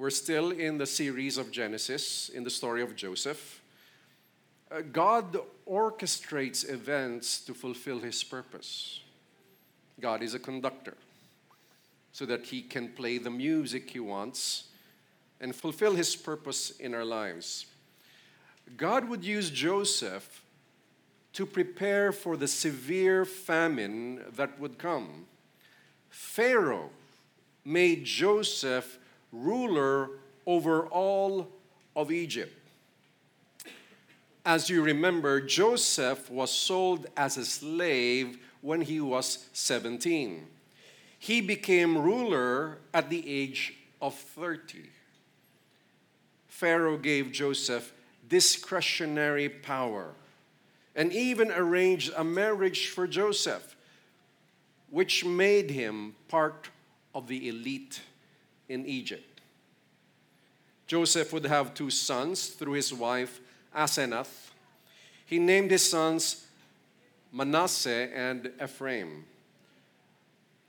We're still in the series of Genesis, in the story of Joseph. Uh, God orchestrates events to fulfill his purpose. God is a conductor so that he can play the music he wants and fulfill his purpose in our lives. God would use Joseph to prepare for the severe famine that would come. Pharaoh made Joseph ruler over all of Egypt. As you remember, Joseph was sold as a slave when he was 17. He became ruler at the age of 30. Pharaoh gave Joseph discretionary power and even arranged a marriage for Joseph, which made him part of the elite in Egypt. Joseph would have two sons through his wife Asenath. He named his sons Manasseh and Ephraim,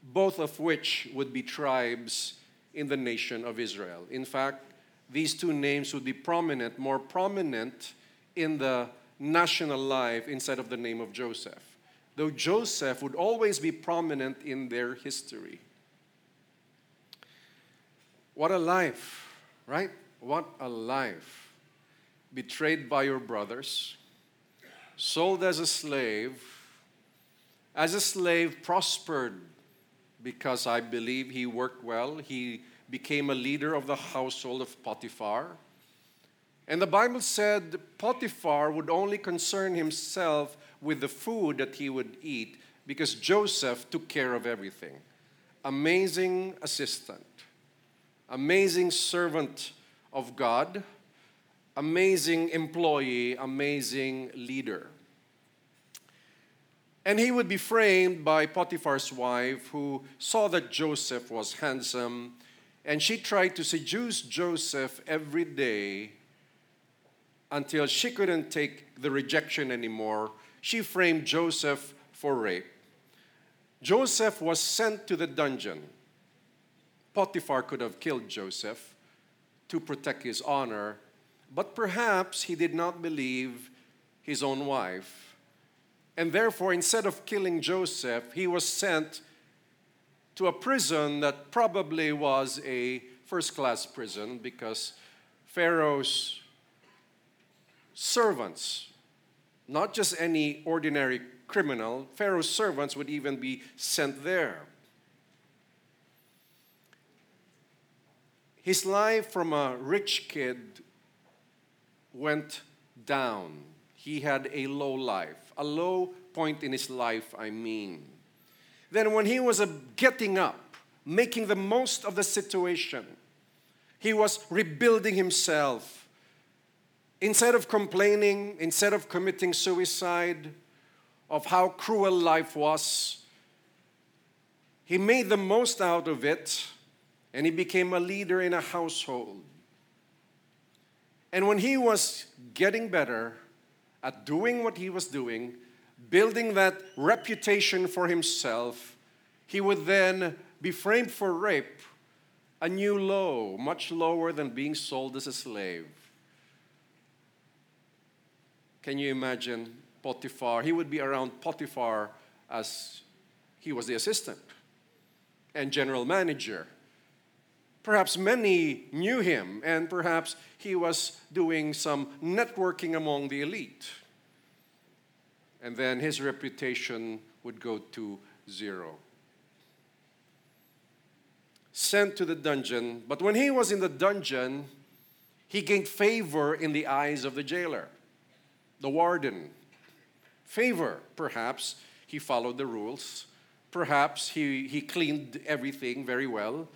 both of which would be tribes in the nation of Israel. In fact, these two names would be prominent, more prominent in the national life instead of the name of Joseph. Though Joseph would always be prominent in their history. What a life, right? What a life. Betrayed by your brothers, sold as a slave, as a slave, prospered because I believe he worked well. He became a leader of the household of Potiphar. And the Bible said Potiphar would only concern himself with the food that he would eat because Joseph took care of everything. Amazing assistant amazing servant of God, amazing employee, amazing leader. And he would be framed by Potiphar's wife, who saw that Joseph was handsome, and she tried to seduce Joseph every day until she couldn't take the rejection anymore. She framed Joseph for rape. Joseph was sent to the dungeon Potiphar could have killed Joseph to protect his honor, but perhaps he did not believe his own wife. And therefore, instead of killing Joseph, he was sent to a prison that probably was a first class prison because Pharaoh's servants, not just any ordinary criminal, Pharaoh's servants would even be sent there. His life from a rich kid went down. He had a low life, a low point in his life, I mean. Then, when he was getting up, making the most of the situation, he was rebuilding himself. Instead of complaining, instead of committing suicide, of how cruel life was, he made the most out of it and he became a leader in a household. And when he was getting better at doing what he was doing, building that reputation for himself, he would then be framed for rape, a new low, much lower than being sold as a slave. Can you imagine Potiphar? He would be around Potiphar as he was the assistant and general manager Perhaps many knew him, and perhaps he was doing some networking among the elite. And then his reputation would go to zero. Sent to the dungeon, but when he was in the dungeon, he gained favor in the eyes of the jailer, the warden. Favor, perhaps he followed the rules. Perhaps he, he cleaned everything very well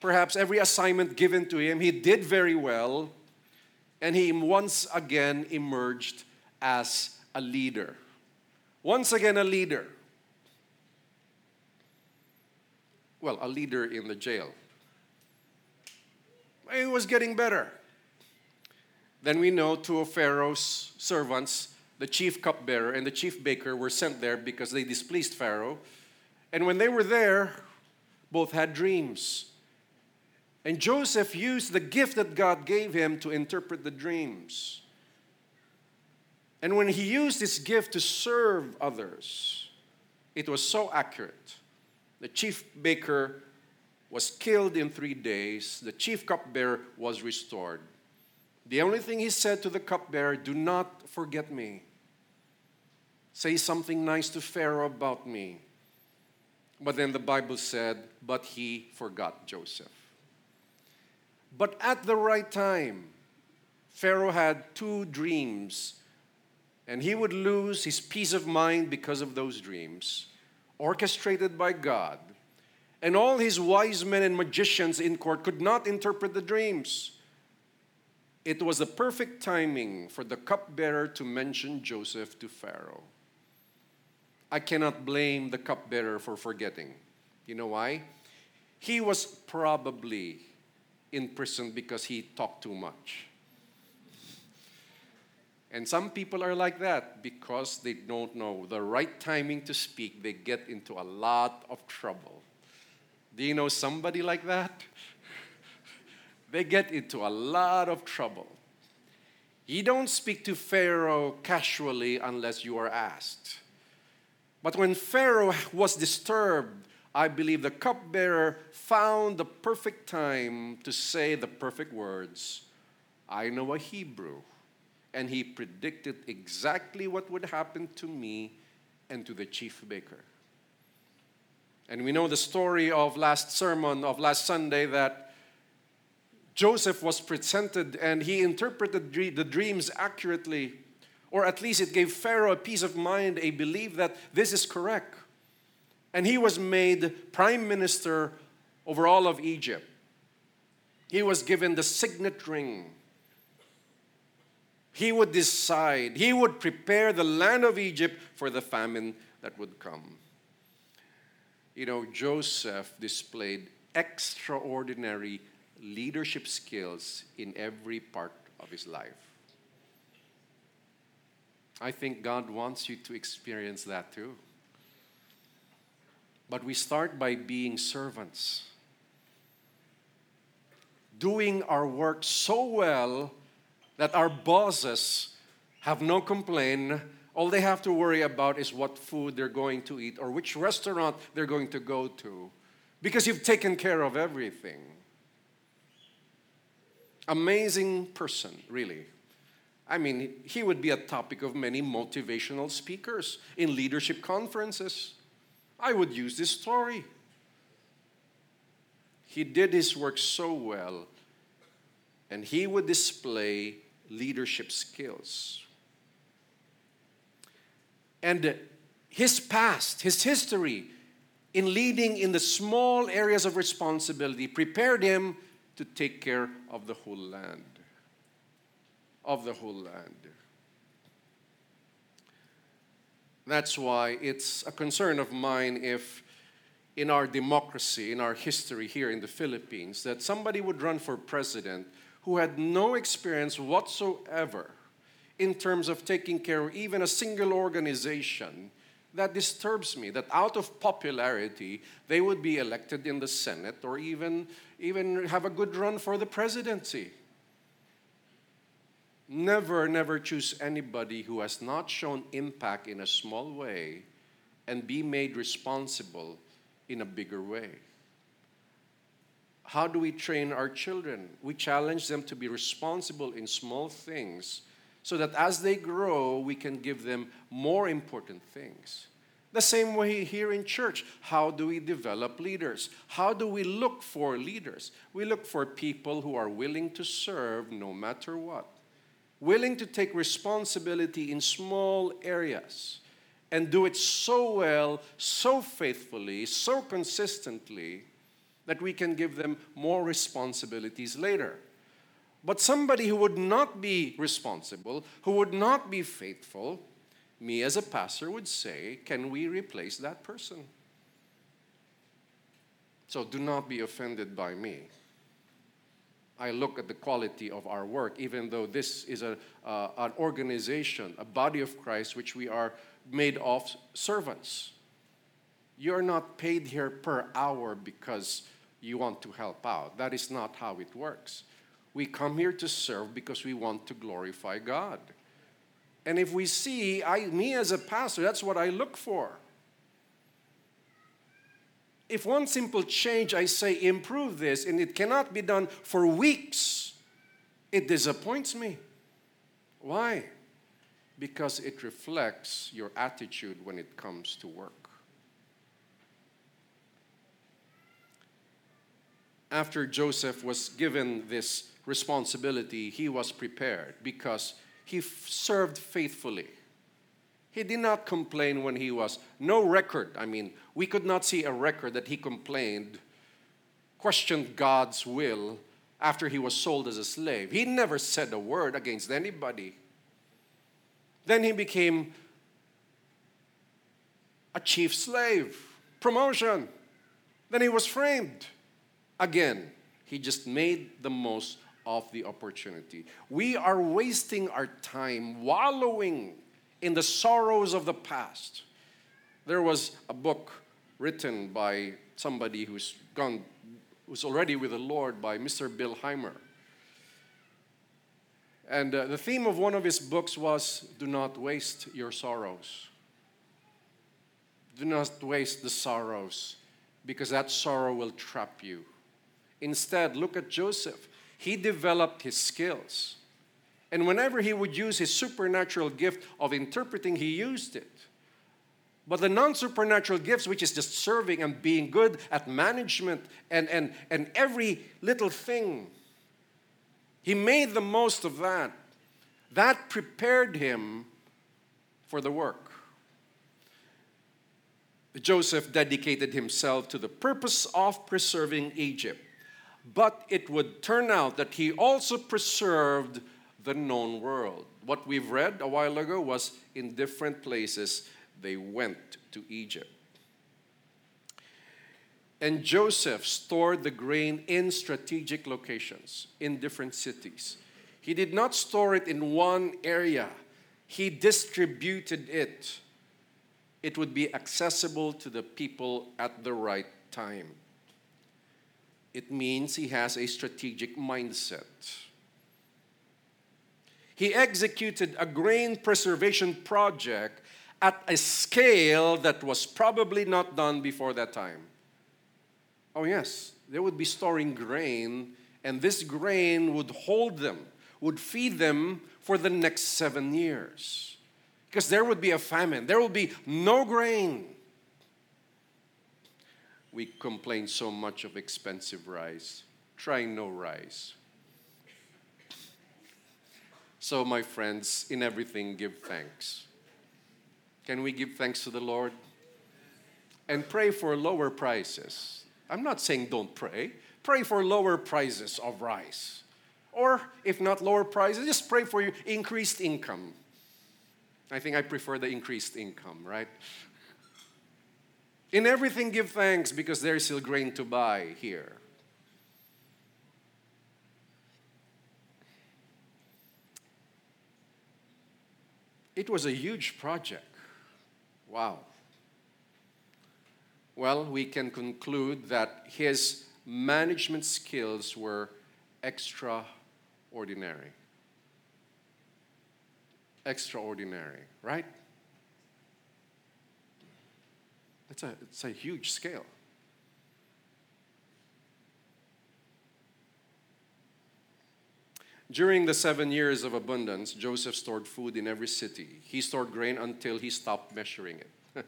perhaps every assignment given to him, he did very well, and he once again emerged as a leader. Once again, a leader. Well, a leader in the jail. He was getting better. Then we know two of Pharaoh's servants, the chief cupbearer and the chief baker, were sent there because they displeased Pharaoh. And when they were there, both had dreams And Joseph used the gift that God gave him to interpret the dreams. And when he used his gift to serve others, it was so accurate. The chief baker was killed in three days, the chief cupbearer was restored. The only thing he said to the cupbearer do not forget me. Say something nice to Pharaoh about me. But then the Bible said, but he forgot Joseph. But at the right time, Pharaoh had two dreams, and he would lose his peace of mind because of those dreams, orchestrated by God. And all his wise men and magicians in court could not interpret the dreams. It was the perfect timing for the cupbearer to mention Joseph to Pharaoh. I cannot blame the cupbearer for forgetting. You know why? He was probably in prison because he talked too much. And some people are like that because they don't know the right timing to speak, they get into a lot of trouble. Do you know somebody like that? they get into a lot of trouble. You don't speak to Pharaoh casually unless you are asked. But when Pharaoh was disturbed, I believe the cupbearer found the perfect time to say the perfect words I know a Hebrew. And he predicted exactly what would happen to me and to the chief baker. And we know the story of last sermon of last Sunday that Joseph was presented and he interpreted the dreams accurately, or at least it gave Pharaoh a peace of mind, a belief that this is correct. And he was made prime minister over all of Egypt. He was given the signet ring. He would decide, he would prepare the land of Egypt for the famine that would come you know, Joseph displayed extraordinary leadership skills in every part of his life. I think God wants you to experience that too. But we start by being servants, doing our work so well that our bosses have no complaint all they have to worry about is what food they're going to eat or which restaurant they're going to go to because you've taken care of everything. Amazing person, really. I mean, he would be a topic of many motivational speakers in leadership conferences. I would use this story. He did his work so well, and he would display leadership skills. And his past, his history in leading in the small areas of responsibility prepared him to take care of the whole land. Of the whole land. That's why it's a concern of mine if in our democracy, in our history here in the Philippines, that somebody would run for president who had no experience whatsoever in terms of taking care of even a single organization that disturbs me that out of popularity they would be elected in the senate or even even have a good run for the presidency never never choose anybody who has not shown impact in a small way and be made responsible in a bigger way how do we train our children we challenge them to be responsible in small things so that as they grow, we can give them more important things. The same way here in church. How do we develop leaders? How do we look for leaders? We look for people who are willing to serve no matter what, willing to take responsibility in small areas and do it so well, so faithfully, so consistently that we can give them more responsibilities later. But somebody who would not be responsible, who would not be faithful, me as a pastor would say, Can we replace that person? So do not be offended by me. I look at the quality of our work, even though this is a, uh, an organization, a body of Christ, which we are made of servants. You're not paid here per hour because you want to help out. That is not how it works. We come here to serve because we want to glorify God. And if we see, I, me as a pastor, that's what I look for. If one simple change, I say, improve this, and it cannot be done for weeks, it disappoints me. Why? Because it reflects your attitude when it comes to work. After Joseph was given this responsibility, he was prepared because he f- served faithfully. He did not complain when he was no record. I mean, we could not see a record that he complained, questioned God's will after he was sold as a slave. He never said a word against anybody. Then he became a chief slave, promotion. Then he was framed. Again, he just made the most of the opportunity. We are wasting our time wallowing in the sorrows of the past. There was a book written by somebody who's gone, who's already with the Lord, by Mr. Billheimer. And uh, the theme of one of his books was Do not waste your sorrows. Do not waste the sorrows because that sorrow will trap you. Instead, look at Joseph. He developed his skills. And whenever he would use his supernatural gift of interpreting, he used it. But the non supernatural gifts, which is just serving and being good at management and, and, and every little thing, he made the most of that. That prepared him for the work. Joseph dedicated himself to the purpose of preserving Egypt. But it would turn out that he also preserved the known world. What we've read a while ago was in different places they went to Egypt. And Joseph stored the grain in strategic locations in different cities. He did not store it in one area, he distributed it. It would be accessible to the people at the right time. It means he has a strategic mindset. He executed a grain preservation project at a scale that was probably not done before that time. Oh, yes, they would be storing grain, and this grain would hold them, would feed them for the next seven years. Because there would be a famine, there would be no grain. We complain so much of expensive rice. Try no rice. So, my friends, in everything, give thanks. Can we give thanks to the Lord? And pray for lower prices. I'm not saying don't pray. Pray for lower prices of rice. Or if not lower prices, just pray for your increased income. I think I prefer the increased income, right? In everything, give thanks because there is still grain to buy here. It was a huge project. Wow. Well, we can conclude that his management skills were extraordinary. Extraordinary, right? It's a, it's a huge scale. During the seven years of abundance, Joseph stored food in every city. He stored grain until he stopped measuring it.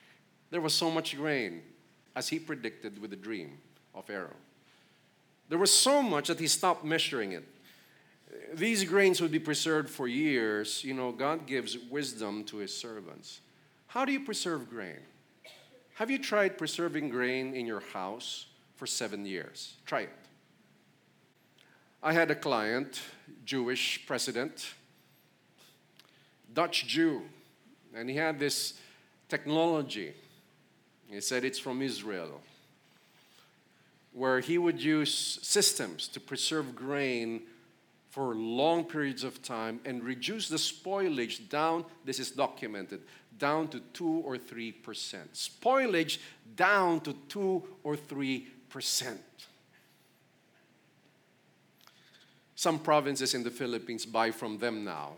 there was so much grain, as he predicted with the dream of Pharaoh. There was so much that he stopped measuring it. These grains would be preserved for years. You know, God gives wisdom to his servants. How do you preserve grain? Have you tried preserving grain in your house for seven years? Try it. I had a client, Jewish president, Dutch Jew, and he had this technology. He said it's from Israel, where he would use systems to preserve grain for long periods of time and reduce the spoilage down, this is documented, down to 2 or 3%. Spoilage down to 2 or 3%. Some provinces in the Philippines buy from them now.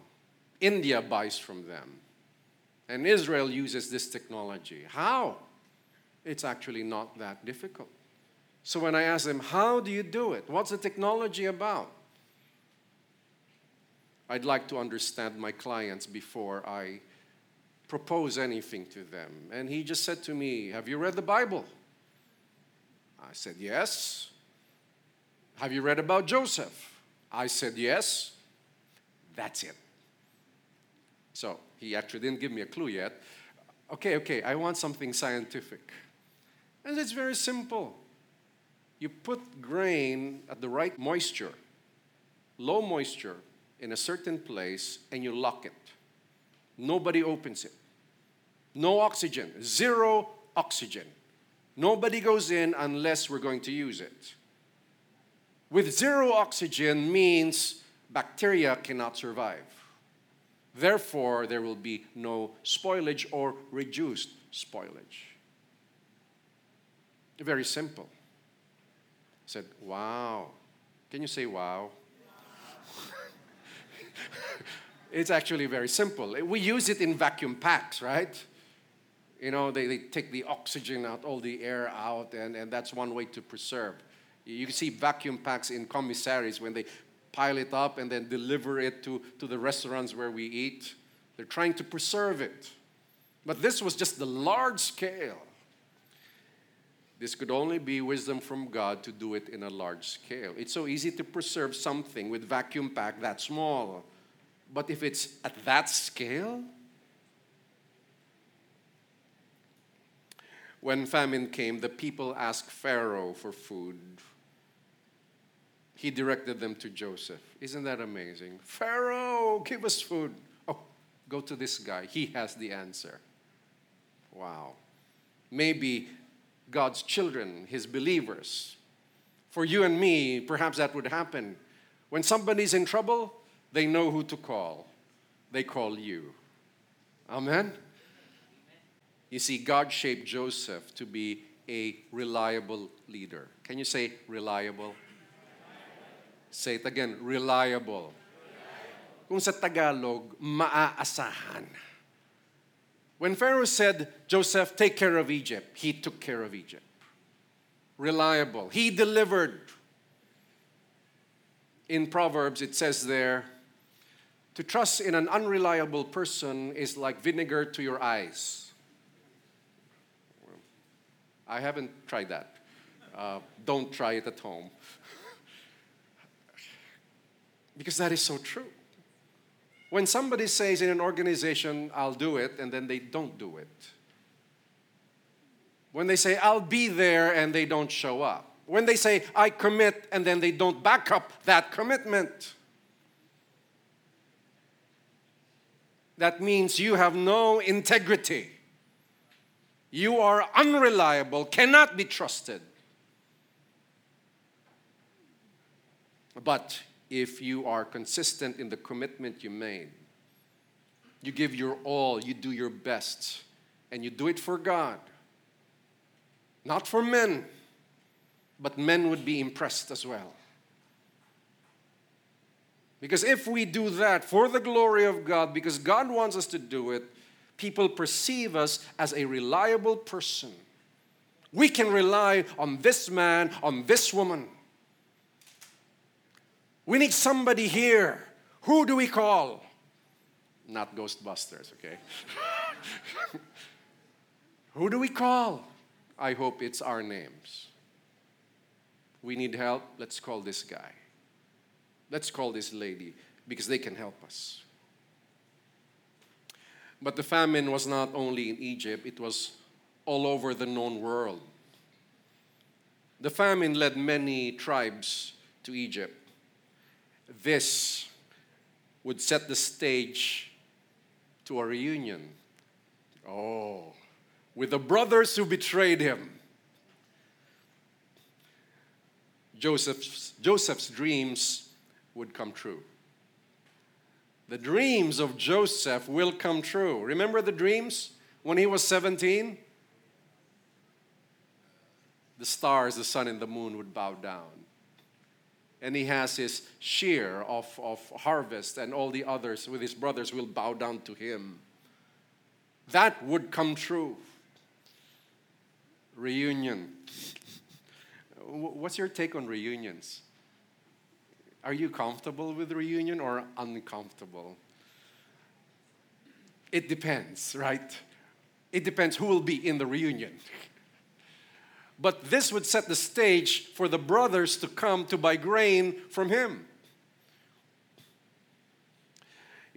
India buys from them. And Israel uses this technology. How? It's actually not that difficult. So when I ask them, How do you do it? What's the technology about? I'd like to understand my clients before I propose anything to them. And he just said to me, Have you read the Bible? I said, Yes. Have you read about Joseph? I said, Yes. That's it. So he actually didn't give me a clue yet. Okay, okay, I want something scientific. And it's very simple. You put grain at the right moisture, low moisture, in a certain place, and you lock it. Nobody opens it. No oxygen, zero oxygen. Nobody goes in unless we're going to use it. With zero oxygen means bacteria cannot survive. Therefore, there will be no spoilage or reduced spoilage. Very simple. I said, wow. Can you say wow? it's actually very simple. We use it in vacuum packs, right? You know, they, they take the oxygen out, all the air out, and, and that's one way to preserve. You can see vacuum packs in commissaries when they pile it up and then deliver it to, to the restaurants where we eat. They're trying to preserve it. But this was just the large scale. This could only be wisdom from God to do it in a large scale. It's so easy to preserve something with vacuum pack that small. But if it's at that scale, when famine came, the people asked Pharaoh for food he directed them to Joseph. Isn't that amazing? Pharaoh, give us food. Oh, go to this guy. He has the answer. Wow. Maybe God's children, his believers, for you and me, perhaps that would happen. When somebody's in trouble, they know who to call. They call you. Amen? You see, God shaped Joseph to be a reliable leader. Can you say reliable? Say it again, reliable. Kung sa Tagalog, maaasahan. When Pharaoh said, Joseph, take care of Egypt, he took care of Egypt. Reliable. He delivered. In Proverbs, it says there, to trust in an unreliable person is like vinegar to your eyes. I haven't tried that. Uh, don't try it at home. Because that is so true. When somebody says in an organization, I'll do it, and then they don't do it. When they say, I'll be there, and they don't show up. When they say, I commit, and then they don't back up that commitment. That means you have no integrity. You are unreliable, cannot be trusted. But if you are consistent in the commitment you made. You give your all, you do your best, and you do it for God. Not for men, but men would be impressed as well. Because if we do that for the glory of God, because God wants us to do it, people perceive us as a reliable person. We can rely on this man, on this woman. We need somebody here. Who do we call? Not Ghostbusters, okay? Who do we call? I hope it's our names. We need help. Let's call this guy. Let's call this lady because they can help us. But the famine was not only in Egypt, it was all over the known world. The famine led many tribes to Egypt this would set the stage to a reunion. Oh, with the brothers who betrayed him. Joseph's, Joseph's dreams would come true. The dreams of Joseph will come true. Remember the dreams when he was 17? the stars, the sun, and the moon would bow down. And he has his share of, of harvest, and all the others with his brothers will bow down to him. That would come true. Reunion. What's your take on reunions? Are you comfortable with reunion or uncomfortable? It depends, right? It depends who will be in the reunion. But this would set the stage for the brothers to come to buy grain from him.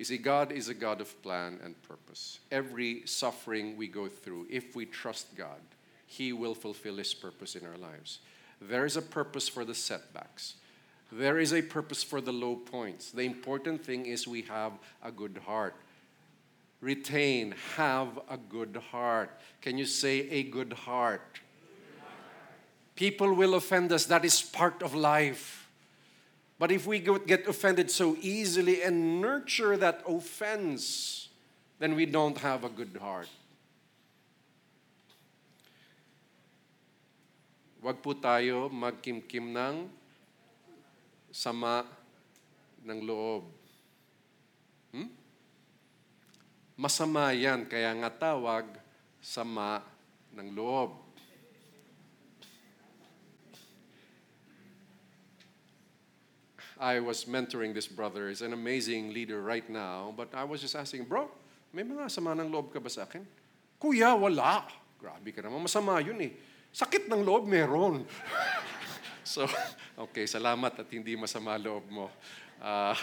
You see, God is a God of plan and purpose. Every suffering we go through, if we trust God, He will fulfill His purpose in our lives. There is a purpose for the setbacks, there is a purpose for the low points. The important thing is we have a good heart. Retain, have a good heart. Can you say a good heart? People will offend us. That is part of life. But if we get offended so easily and nurture that offense, then we don't have a good heart. Wag po tayo magkimkim ng sama ng loob. Hmm? Masama yan, kaya nga tawag sama ng loob. I was mentoring this brother. He's an amazing leader right now. But I was just asking, bro, may mga sama ng loob ka ba sa akin? Kuya, wala. Grabe ka naman. Masama yun eh. Sakit ng loob meron. so, okay, salamat at hindi masama loob mo. Uh,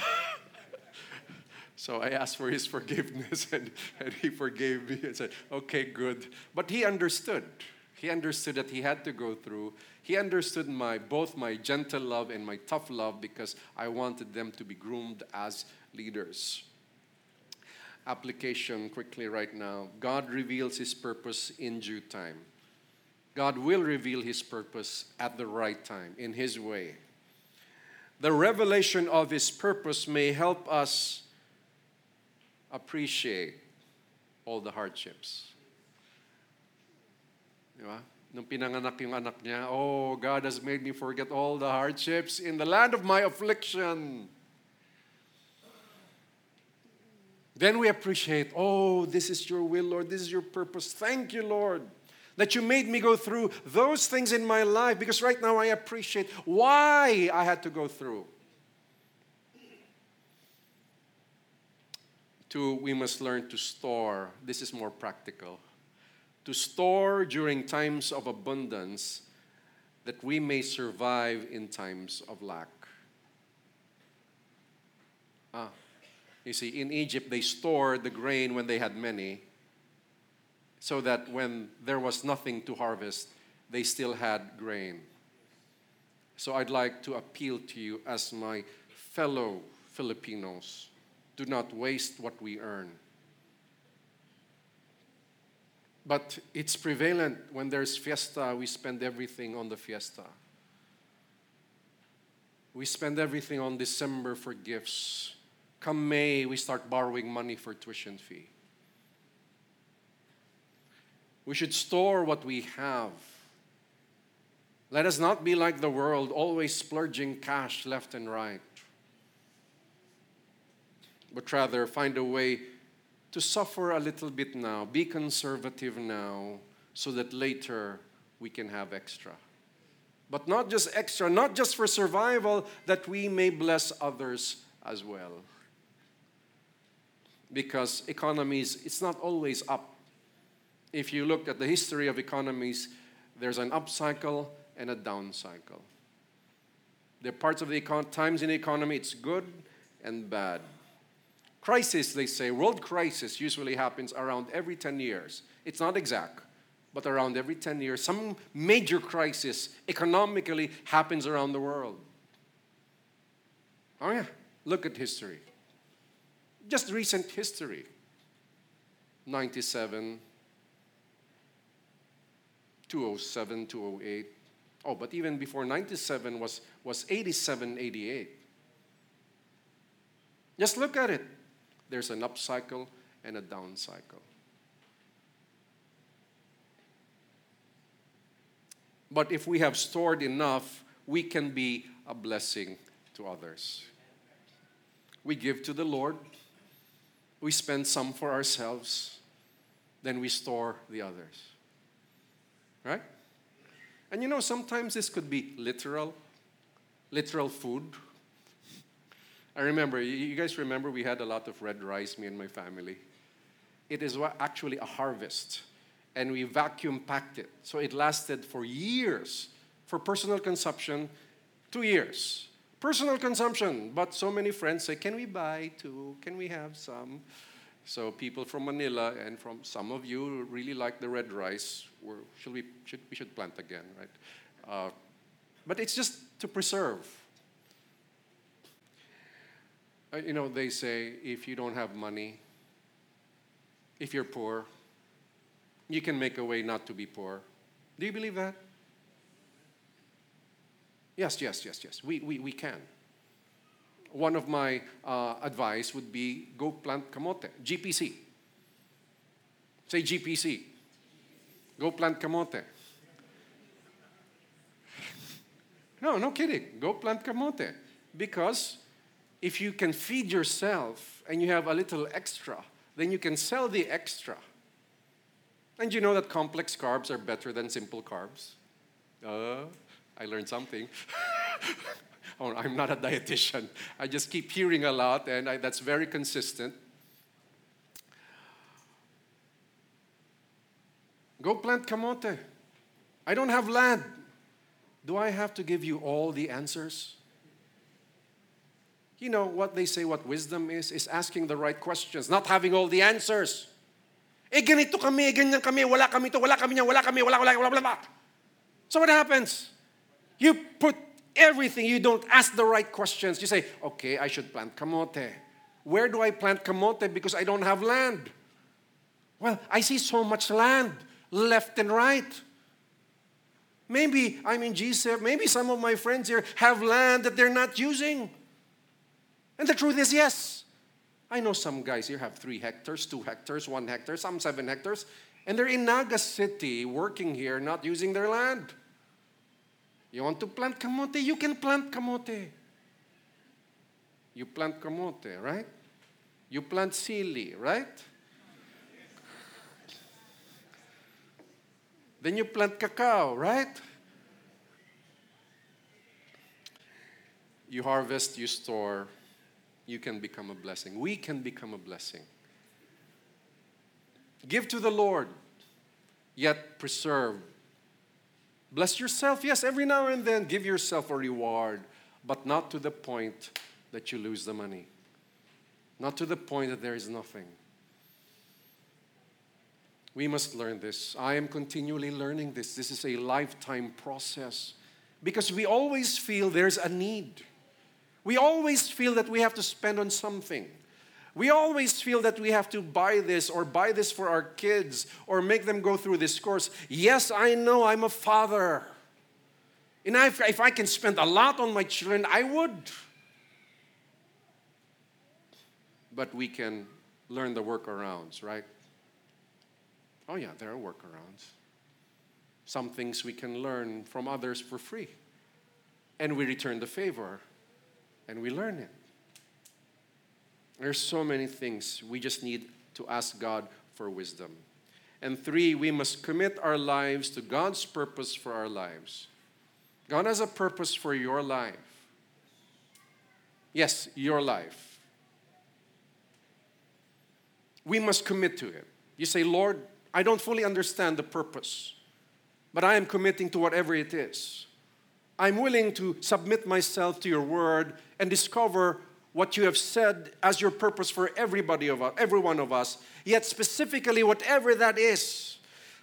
so I asked for his forgiveness and, and he forgave me and said, okay, good. But he understood. He understood that he had to go through. He understood my both my gentle love and my tough love because I wanted them to be groomed as leaders. Application quickly right now. God reveals his purpose in due time. God will reveal his purpose at the right time in his way. The revelation of his purpose may help us appreciate all the hardships. Di ba? Nung pinanganak yung anak niya, oh, God has made me forget all the hardships in the land of my affliction. Then we appreciate, oh, this is your will, Lord, this is your purpose. Thank you, Lord, that you made me go through those things in my life because right now I appreciate why I had to go through. Two, we must learn to store. This is more practical to store during times of abundance that we may survive in times of lack. Ah, you see, in Egypt, they stored the grain when they had many, so that when there was nothing to harvest, they still had grain. So I'd like to appeal to you as my fellow Filipinos do not waste what we earn. But it's prevalent when there's fiesta, we spend everything on the fiesta. We spend everything on December for gifts. Come May, we start borrowing money for tuition fee. We should store what we have. Let us not be like the world, always splurging cash left and right, but rather find a way to suffer a little bit now, be conservative now, so that later we can have extra. But not just extra, not just for survival, that we may bless others as well. Because economies, it's not always up. If you look at the history of economies, there's an up cycle and a down cycle. There are parts of the econ- times in the economy it's good and bad. Crisis, they say, world crisis usually happens around every 10 years. It's not exact, but around every 10 years, some major crisis economically happens around the world. Oh, yeah, look at history. Just recent history 97, 207, 208. Oh, but even before 97 was, was 87, 88. Just look at it. There's an up cycle and a down cycle. But if we have stored enough, we can be a blessing to others. We give to the Lord, we spend some for ourselves, then we store the others. Right? And you know, sometimes this could be literal, literal food. I remember, you guys remember we had a lot of red rice, me and my family. It is actually a harvest, and we vacuum packed it. So it lasted for years. For personal consumption, two years. Personal consumption, but so many friends say, Can we buy two? Can we have some? So people from Manila and from some of you really like the red rice. Should we, should, we should plant again, right? Uh, but it's just to preserve. Uh, you know, they say if you don't have money, if you're poor, you can make a way not to be poor. Do you believe that? Yes, yes, yes, yes. We, we, we can one of my uh, advice would be go plant kamote, GPC. Say GPC. Go plant kamote. No, no kidding. Go plant kamote. Because if you can feed yourself and you have a little extra, then you can sell the extra. And you know that complex carbs are better than simple carbs? Uh, I learned something. oh, I'm not a dietitian. I just keep hearing a lot, and I, that's very consistent. Go plant kamote. I don't have land. Do I have to give you all the answers? You know what they say, what wisdom is? Is asking the right questions, not having all the answers. Eh, ganito kami, ganyan kami, wala kami to, wala kami niyan, wala kami, wala, wala, wala, wala. So what happens? You put everything. You don't ask the right questions. You say, okay, I should plant kamote. Where do I plant kamote? Because I don't have land. Well, I see so much land left and right. Maybe I'm in G7, maybe some of my friends here have land that they're not using. And the truth is, yes. I know some guys here have three hectares, two hectares, one hectare, some seven hectares, and they're in Naga City working here, not using their land. You want to plant kamote? You can plant kamote. You plant kamote, right? You plant sili, right? Then you plant cacao, right? You harvest, you store, you can become a blessing. We can become a blessing. Give to the Lord, yet preserve Bless yourself, yes, every now and then give yourself a reward, but not to the point that you lose the money, not to the point that there is nothing. We must learn this. I am continually learning this. This is a lifetime process because we always feel there's a need. We always feel that we have to spend on something. We always feel that we have to buy this or buy this for our kids or make them go through this course. Yes, I know I'm a father. And if, if I can spend a lot on my children, I would. But we can learn the workarounds, right? Oh, yeah, there are workarounds. Some things we can learn from others for free. And we return the favor and we learn it. There's so many things. We just need to ask God for wisdom. And three, we must commit our lives to God's purpose for our lives. God has a purpose for your life. Yes, your life. We must commit to it. You say, Lord, I don't fully understand the purpose, but I am committing to whatever it is. I'm willing to submit myself to your word and discover what you have said as your purpose for everybody of us, every one of us, yet specifically whatever that is,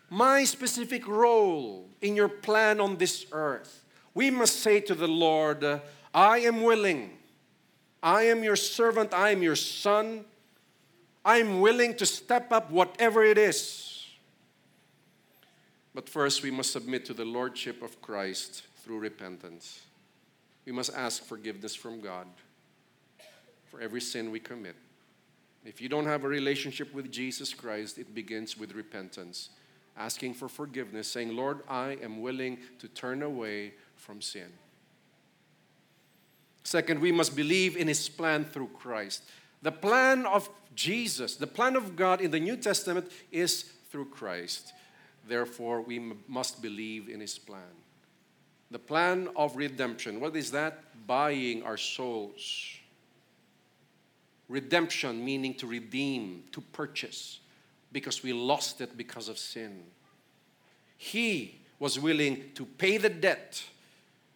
my specific role in your plan on this earth, we must say to the Lord, I am willing. I am your servant. I am your son. I'm willing to step up whatever it is. But first, we must submit to the Lordship of Christ through repentance. We must ask forgiveness from God for every sin we commit. If you don't have a relationship with Jesus Christ, it begins with repentance. asking for forgiveness, saying, Lord, I am willing to turn away from sin. Second, we must believe in His plan through Christ. The plan of Jesus, the plan of God in the New Testament is through Christ. Therefore, we must believe in His plan. The plan of redemption. What is that? Buying our souls. Redemption meaning to redeem, to purchase, because we lost it because of sin. He was willing to pay the debt,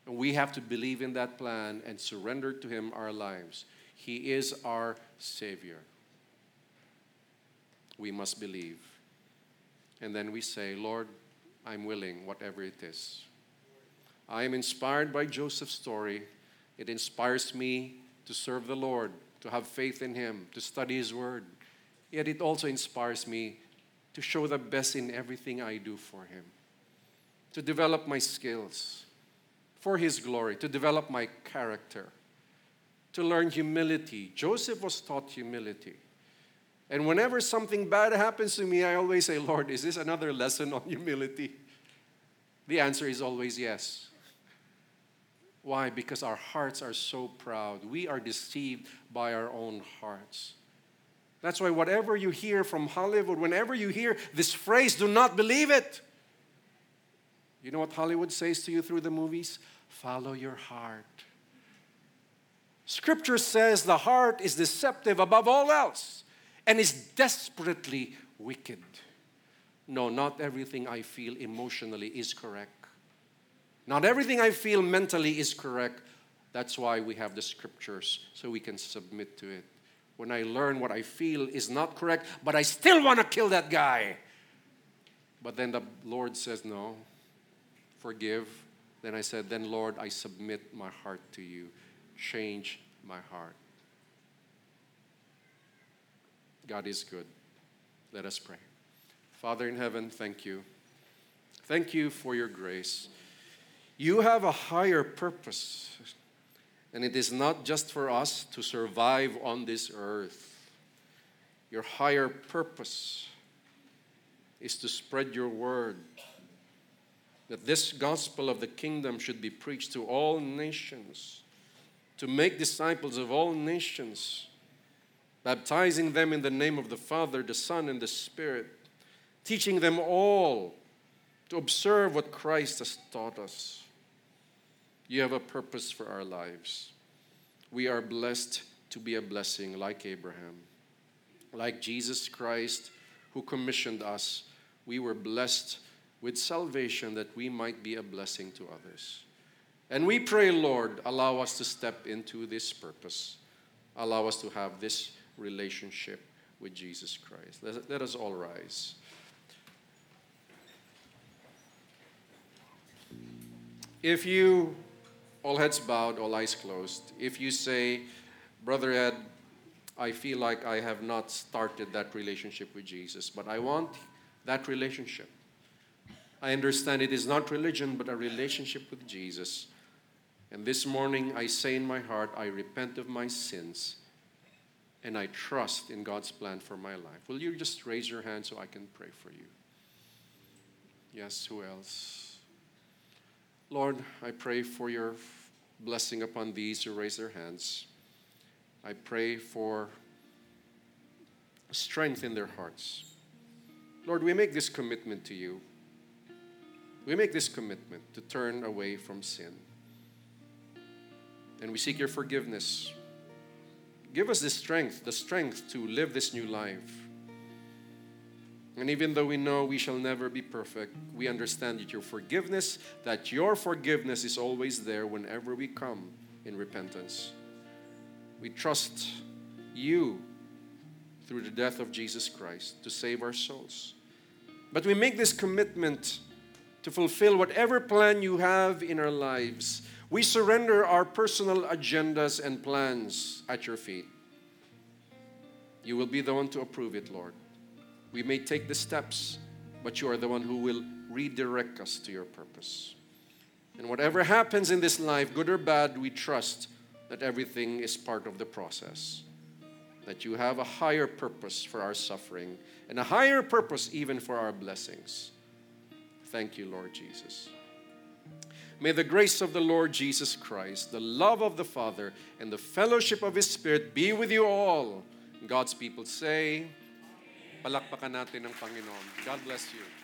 and we have to believe in that plan and surrender to Him our lives. He is our Savior. We must believe. And then we say, Lord, I'm willing, whatever it is. I am inspired by Joseph's story. It inspires me to serve the Lord, to have faith in Him, to study His Word. Yet it also inspires me to show the best in everything I do for Him, to develop my skills for His glory, to develop my character, to learn humility. Joseph was taught humility. And whenever something bad happens to me, I always say, Lord, is this another lesson on humility? The answer is always yes. Why? Because our hearts are so proud. We are deceived by our own hearts. That's why, whatever you hear from Hollywood, whenever you hear this phrase, do not believe it. You know what Hollywood says to you through the movies? Follow your heart. Scripture says the heart is deceptive above all else and is desperately wicked. No, not everything I feel emotionally is correct. Not everything I feel mentally is correct. That's why we have the scriptures, so we can submit to it. When I learn what I feel is not correct, but I still want to kill that guy. But then the Lord says, No, forgive. Then I said, Then Lord, I submit my heart to you. Change my heart. God is good. Let us pray. Father in heaven, thank you. Thank you for your grace. You have a higher purpose, and it is not just for us to survive on this earth. Your higher purpose is to spread your word, that this gospel of the kingdom should be preached to all nations, to make disciples of all nations, baptizing them in the name of the Father, the Son, and the Spirit, teaching them all to observe what Christ has taught us. You have a purpose for our lives. We are blessed to be a blessing like Abraham. Like Jesus Christ, who commissioned us, we were blessed with salvation that we might be a blessing to others. And we pray, Lord, allow us to step into this purpose. Allow us to have this relationship with Jesus Christ. Let, let us all rise. If you all heads bowed, all eyes closed. If you say, Brother Ed, I feel like I have not started that relationship with Jesus, but I want that relationship. I understand it is not religion, but a relationship with Jesus. And this morning I say in my heart, I repent of my sins and I trust in God's plan for my life. Will you just raise your hand so I can pray for you? Yes, who else? Lord, I pray for your blessing upon these who raise their hands. I pray for strength in their hearts. Lord, we make this commitment to you. We make this commitment to turn away from sin. And we seek your forgiveness. Give us the strength, the strength to live this new life. And even though we know we shall never be perfect, we understand that your forgiveness, that your forgiveness is always there whenever we come in repentance. We trust you through the death of Jesus Christ to save our souls. But we make this commitment to fulfill whatever plan you have in our lives. We surrender our personal agendas and plans at your feet. You will be the one to approve it, Lord. We may take the steps, but you are the one who will redirect us to your purpose. And whatever happens in this life, good or bad, we trust that everything is part of the process. That you have a higher purpose for our suffering and a higher purpose even for our blessings. Thank you, Lord Jesus. May the grace of the Lord Jesus Christ, the love of the Father, and the fellowship of His Spirit be with you all. God's people say, palakpakan natin ng Panginoon. God bless you.